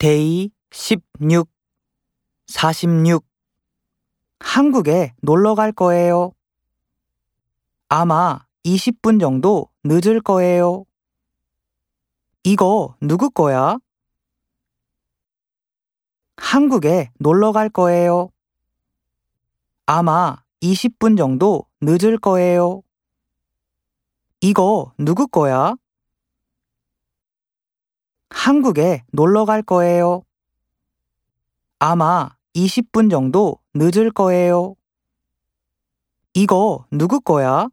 Day 16 46 한국에 놀러 갈 거예요. 아마 20분 정도 늦을 거예요. 이거 누구 거야? 한국에 놀러 갈 거예요. 아마 20분 정도 늦을 거예요. 이거 누구 거야? 한국에 놀러 갈 거예요. 아마 20분 정도 늦을 거예요. 이거 누구 거야?